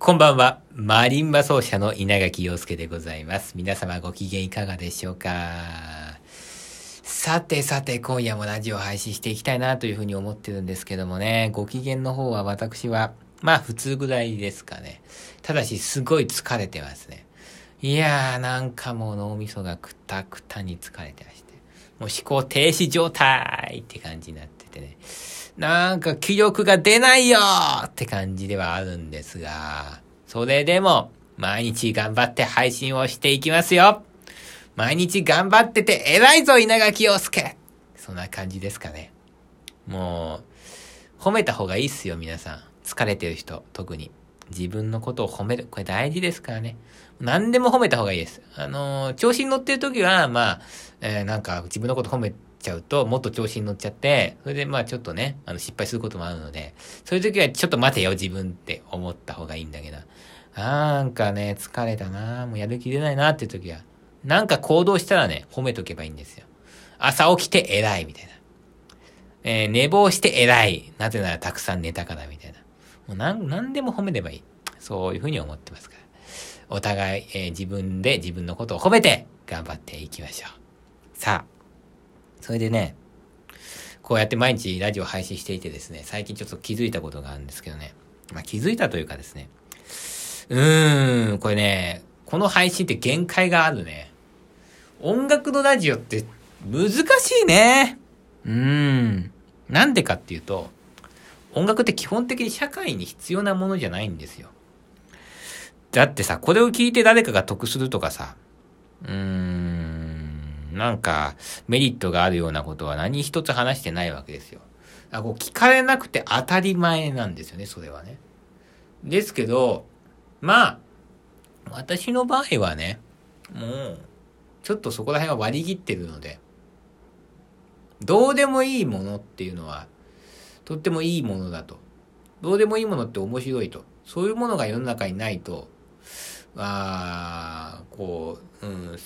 こんばんは。マリンバ奏者の稲垣陽介でございます。皆様ご機嫌いかがでしょうか？さてさて、今夜もラジオ配信していきたいなというふうに思ってるんですけどもね、ご機嫌の方は私は、まあ普通ぐらいですかね。ただし、すごい疲れてますね。いやー、なんかもう脳みそがくたくたに疲れてまして。もう思考停止状態って感じになっててね。なんか気力が出ないよって感じではあるんですが、それでも毎日頑張って配信をしていきますよ毎日頑張ってて偉いぞ稲垣陽介そんな感じですかね。もう、褒めた方がいいっすよ皆さん。疲れてる人、特に。自分のことを褒める。これ大事ですからね。何でも褒めた方がいいです。あのー、調子に乗ってる時は、まあ、えー、なんか自分のこと褒めちゃうと、もっと調子に乗っちゃって、それでまあちょっとね、あの失敗することもあるので、そういう時はちょっと待てよ自分って思った方がいいんだけど、なんかね、疲れたなもうやる気出ないなっていう時は、なんか行動したらね、褒めとけばいいんですよ。朝起きて偉いみたいな。えー、寝坊して偉い。なぜならたくさん寝たからみたいな。もうなん、なんでも褒めればいい。そういうふうに思ってますから。お互い、えー、自分で自分のことを褒めて頑張っていきましょう。さあ、それでね、こうやって毎日ラジオ配信していてですね、最近ちょっと気づいたことがあるんですけどね。まあ、気づいたというかですね。うーん、これね、この配信って限界があるね。音楽のラジオって難しいね。うーん。なんでかっていうと、音楽って基本的に社会に必要なものじゃないんですよ。だってさ、これを聞いて誰かが得するとかさ、うーん、なんかメリットがあるようなことは何一つ話してないわけですよ。あこう聞かれなくて当たり前なんですよね、それはね。ですけど、まあ、私の場合はね、もう、ちょっとそこら辺は割り切ってるので、どうでもいいものっていうのは、とってもいいものだと。どうでもいいものって面白いと。そういうものが世の中にないと、あこう、うん、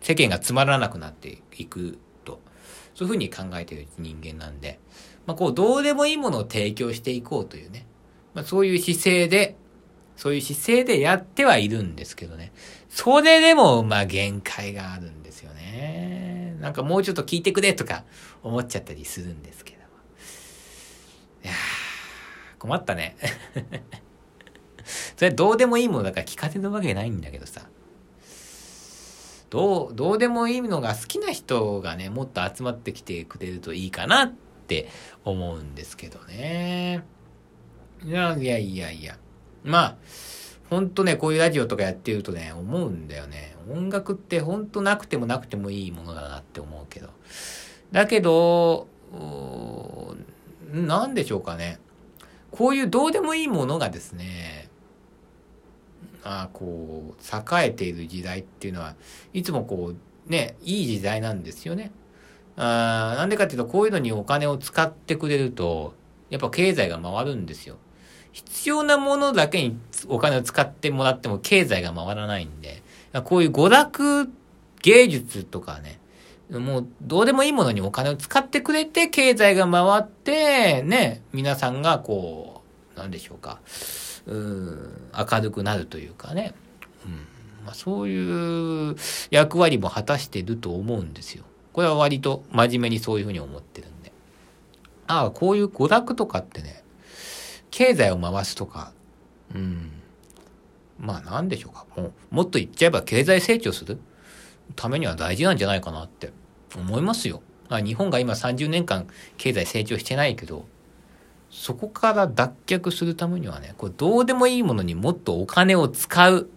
世間がつまらなくなっていくと。そういうふうに考えている人間なんで、まあ、こう、どうでもいいものを提供していこうというね。まあ、そういう姿勢で、そういう姿勢でやってはいるんですけどね。それでも、まあ、限界があるんですよね。なんかもうちょっと聞いてくれとか思っちゃったりするんですけど。いや、困ったね。それどうでもいいものだから聞かせるわけないんだけどさ。どう、どうでもいいのが好きな人がね、もっと集まってきてくれるといいかなって思うんですけどね。いやいやいやいや。まあ、ほんとね、こういうラジオとかやってるとね、思うんだよね。音楽ってほんとなくてもなくてもいいものだなって思うけど。だけど、なんでしょうかね。こういうどうでもいいものがですね、あこう、栄えている時代っていうのは、いつもこう、ね、いい時代なんですよね。あなんでかっていうと、こういうのにお金を使ってくれると、やっぱ経済が回るんですよ。必要なものだけにお金を使ってもらっても経済が回らないんで、こういう娯楽芸術とかね、もうどうでもいいものにお金を使ってくれて経済が回って、ね、皆さんがこう、なんでしょうか。うん明るくなるというかね、うんまあ、そういう役割も果たしてると思うんですよ。これは割と真面目にそういうふうに思ってるんで。ああ、こういう娯楽とかってね、経済を回すとか、うん、まあなんでしょうか。もう、もっと言っちゃえば経済成長するためには大事なんじゃないかなって思いますよ。日本が今30年間経済成長してないけど、そこから脱却するためにはね、これどうでもいいものにもっとお金を使う。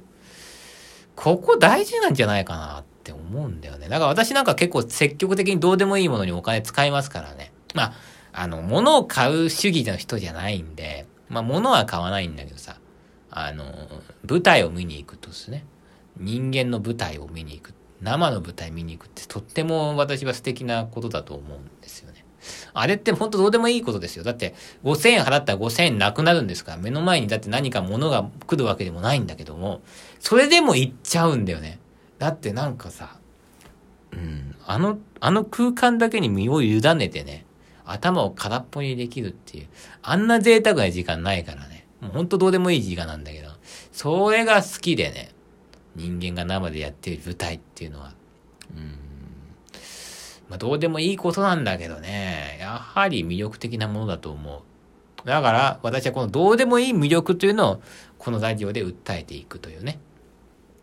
ここ大事なんじゃないかなって思うんだよね。だから私なんか結構積極的にどうでもいいものにお金使いますからね。まあ、あの、物を買う主義の人じゃないんで、まあ物は買わないんだけどさ、あの、舞台を見に行くとですね、人間の舞台を見に行く。生の舞台見に行くってとっても私は素敵なことだと思うんですよね。あれって本当どうでもいいことですよ。だって5000円払ったら5000円なくなるんですから、目の前にだって何か物が来るわけでもないんだけども、それでも行っちゃうんだよね。だってなんかさ、うん、あの、あの空間だけに身を委ねてね、頭を空っぽにできるっていう、あんな贅沢な時間ないからね。もうほんとどうでもいい時間なんだけど、それが好きでね、人間が生でやってる舞台っていうのは。うん。まあ、どうでもいいことなんだけどね、やはり魅力的なものだと思う。だから、私はこのどうでもいい魅力というのを、このラジオで訴えていくというね。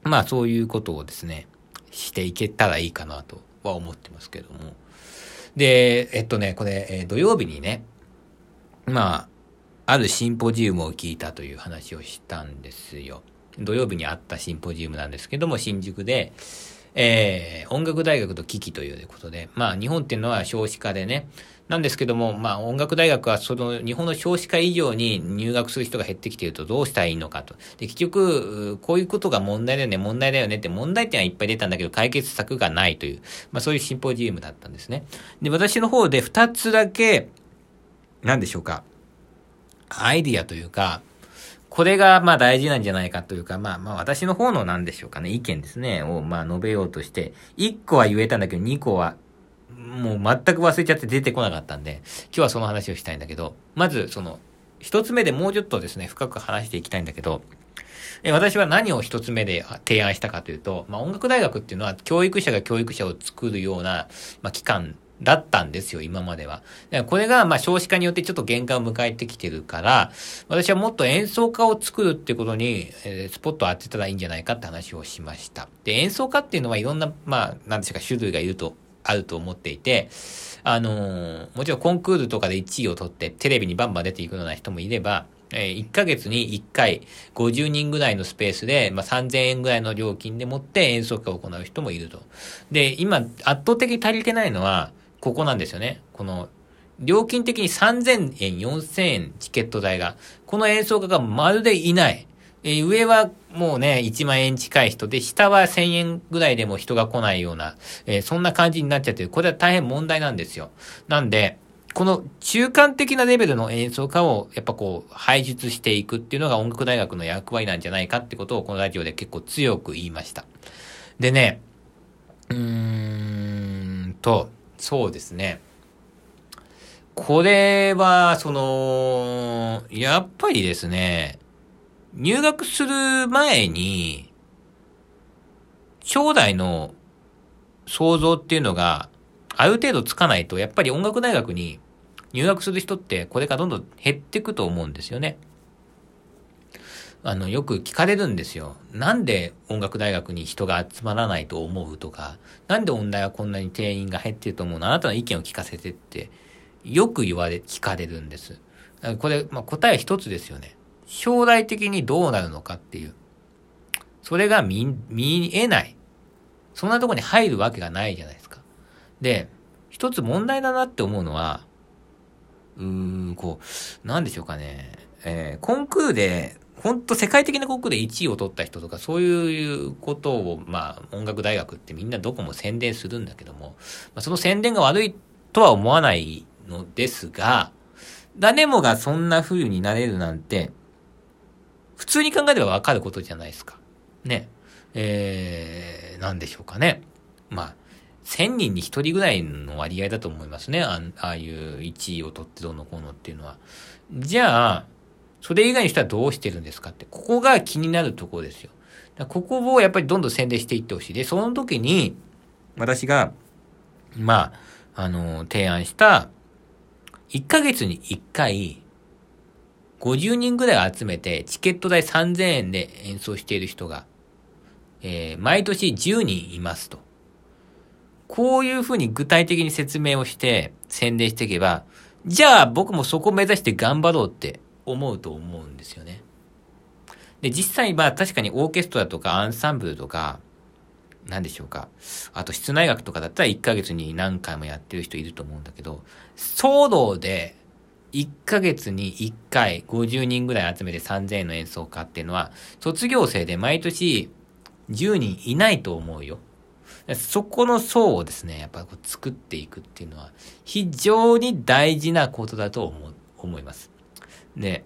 まあ、そういうことをですね、していけたらいいかなとは思ってますけども。で、えっとね、これ、えー、土曜日にね、まあ、あるシンポジウムを聞いたという話をしたんですよ。土曜日にあったシンポジウムなんですけども、新宿で、えー、音楽大学と危機ということで、まあ日本っていうのは少子化でね、なんですけども、まあ音楽大学はその日本の少子化以上に入学する人が減ってきているとどうしたらいいのかと。で、結局、こういうことが問題だよね、問題だよねって問題点はいっぱい出たんだけど解決策がないという、まあそういうシンポジウムだったんですね。で、私の方で2つだけ、何でしょうか、アイディアというか、これがまあ大事なんじゃないかというか、まあまあ私の方の何でしょうかね、意見ですね、をまあ述べようとして、1個は言えたんだけど2個はもう全く忘れちゃって出てこなかったんで、今日はその話をしたいんだけど、まずその、1つ目でもうちょっとですね、深く話していきたいんだけど、え私は何を一つ目で提案したかというと、まあ、音楽大学っていうのは教育者が教育者を作るような、まあ、機関だったんですよ、今までは。これが、まあ、少子化によってちょっと限界を迎えてきてるから、私はもっと演奏家を作るってことに、えー、スポットを当てたらいいんじゃないかって話をしました。で、演奏家っていうのはいろんな、まあ、なんでしょうか、種類がいると、あると思っていて、あのー、もちろんコンクールとかで1位を取って、テレビにバンバン出ていくような人もいれば、えー、1ヶ月に1回50人ぐらいのスペースで、まあ、3000円ぐらいの料金でもって演奏会を行う人もいると。で、今、圧倒的に足りてないのは、ここなんですよね。この、料金的に3000円、4000円チケット代が、この演奏家がまるでいない。えー、上はもうね、1万円近い人で、下は1000円ぐらいでも人が来ないような、えー、そんな感じになっちゃってる。これは大変問題なんですよ。なんで、この中間的なレベルの演奏家をやっぱこう排出していくっていうのが音楽大学の役割なんじゃないかってことをこのラジオで結構強く言いました。でね、うーんと、そうですね。これは、その、やっぱりですね、入学する前に、将来の想像っていうのがある程度つかないと、やっぱり音楽大学に入学する人ってこれからどんどん減っていくと思うんですよね。あの、よく聞かれるんですよ。なんで音楽大学に人が集まらないと思うとか、なんで音大はこんなに定員が減ってると思うの？あなたの意見を聞かせてって、よく言われ、聞かれるんです。これ、まあ、答え一つですよね。将来的にどうなるのかっていう。それが見、見えない。そんなとこに入るわけがないじゃないですか。で、一つ問題だなって思うのは、うーん、こう、なんでしょうかね。えー、コンクールで本当世界的な国で1位を取った人とか、そういうことを、まあ、音楽大学ってみんなどこも宣伝するんだけども、まあ、その宣伝が悪いとは思わないのですが、誰もがそんな風になれるなんて、普通に考えればわかることじゃないですか。ね。えー、なんでしょうかね。まあ、1000人に1人ぐらいの割合だと思いますね。ああいう1位を取ってどうのこうのっていうのは。じゃあ、それ以外の人はどうしてるんですかって、ここが気になるところですよ。ここをやっぱりどんどん宣伝していってほしい。で、その時に、私が、まあ、あの、提案した、1ヶ月に1回、50人ぐらい集めて、チケット代3000円で演奏している人が、えー、毎年10人いますと。こういうふうに具体的に説明をして宣伝していけば、じゃあ僕もそこを目指して頑張ろうって思うと思うんですよね。で、実際は確かにオーケストラとかアンサンブルとか、何でしょうか。あと室内楽とかだったら1ヶ月に何回もやってる人いると思うんだけど、騒動で1ヶ月に1回50人ぐらい集めて3000円の演奏家っていうのは、卒業生で毎年10人いないと思うよ。そこの層をですね、やっぱこう作っていくっていうのは非常に大事なことだと思思います。で、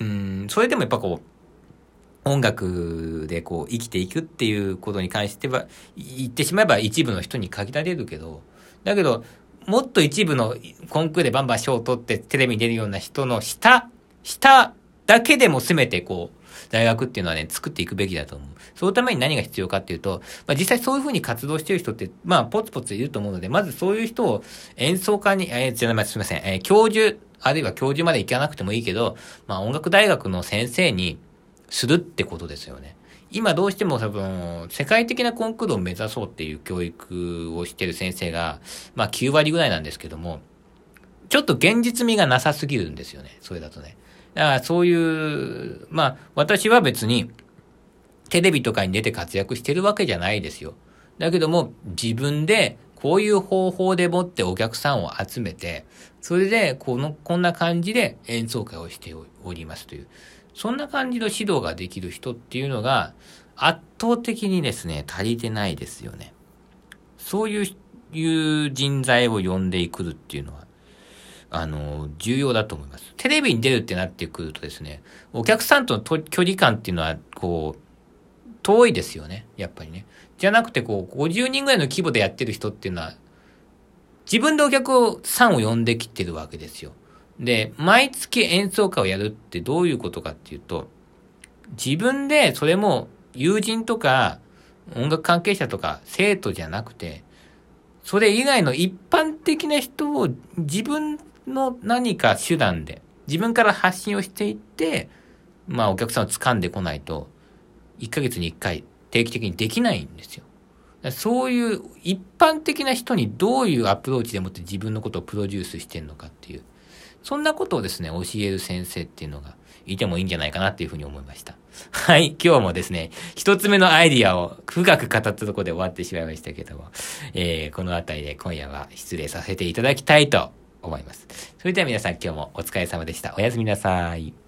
うん、それでもやっぱこう、音楽でこう生きていくっていうことに関しては、言ってしまえば一部の人に限られるけど、だけど、もっと一部のコンクールでバンバン賞を取ってテレビに出るような人の下、下だけでもせめてこう、大学っていうのはね、作っていくべきだと思う。そのために何が必要かっていうと、まあ、実際そういうふうに活動してる人って、まあ、ポツポツいると思うので、まずそういう人を演奏家に、えー、じゃあ、すみません、えー、教授、あるいは教授まで行かなくてもいいけど、まあ、音楽大学の先生にするってことですよね。今どうしても多分、世界的なコンクールを目指そうっていう教育をしてる先生が、まあ9割ぐらいなんですけども、ちょっと現実味がなさすぎるんですよね。それだとね。だからそういう、まあ私は別にテレビとかに出て活躍してるわけじゃないですよ。だけども自分でこういう方法でもってお客さんを集めて、それでこの、こんな感じで演奏会をしておりますという。そんな感じの指導ができる人っていうのが圧倒的にですね、足りてないですよね。そういういう人材を呼んでくるっていうのは、あの、重要だと思います。テレビに出るってなってくるとですね、お客さんとの距離感っていうのは、こう、遠いですよね。やっぱりね。じゃなくて、こう、50人ぐらいの規模でやってる人っていうのは、自分でお客さんを呼んできてるわけですよ。で、毎月演奏会をやるってどういうことかっていうと、自分でそれも友人とか音楽関係者とか生徒じゃなくて、それ以外の一般的な人を自分の何か手段で、自分から発信をしていって、まあお客さんを掴んでこないと、1ヶ月に1回定期的にできないんですよ。そういう一般的な人にどういうアプローチでもって自分のことをプロデュースしてんのかっていう。そんなことをですね、教える先生っていうのがいてもいいんじゃないかなっていうふうに思いました。はい、今日もですね、一つ目のアイディアを深く語ったところで終わってしまいましたけども、えー、この辺りで今夜は失礼させていただきたいと思います。それでは皆さん今日もお疲れ様でした。おやすみなさい。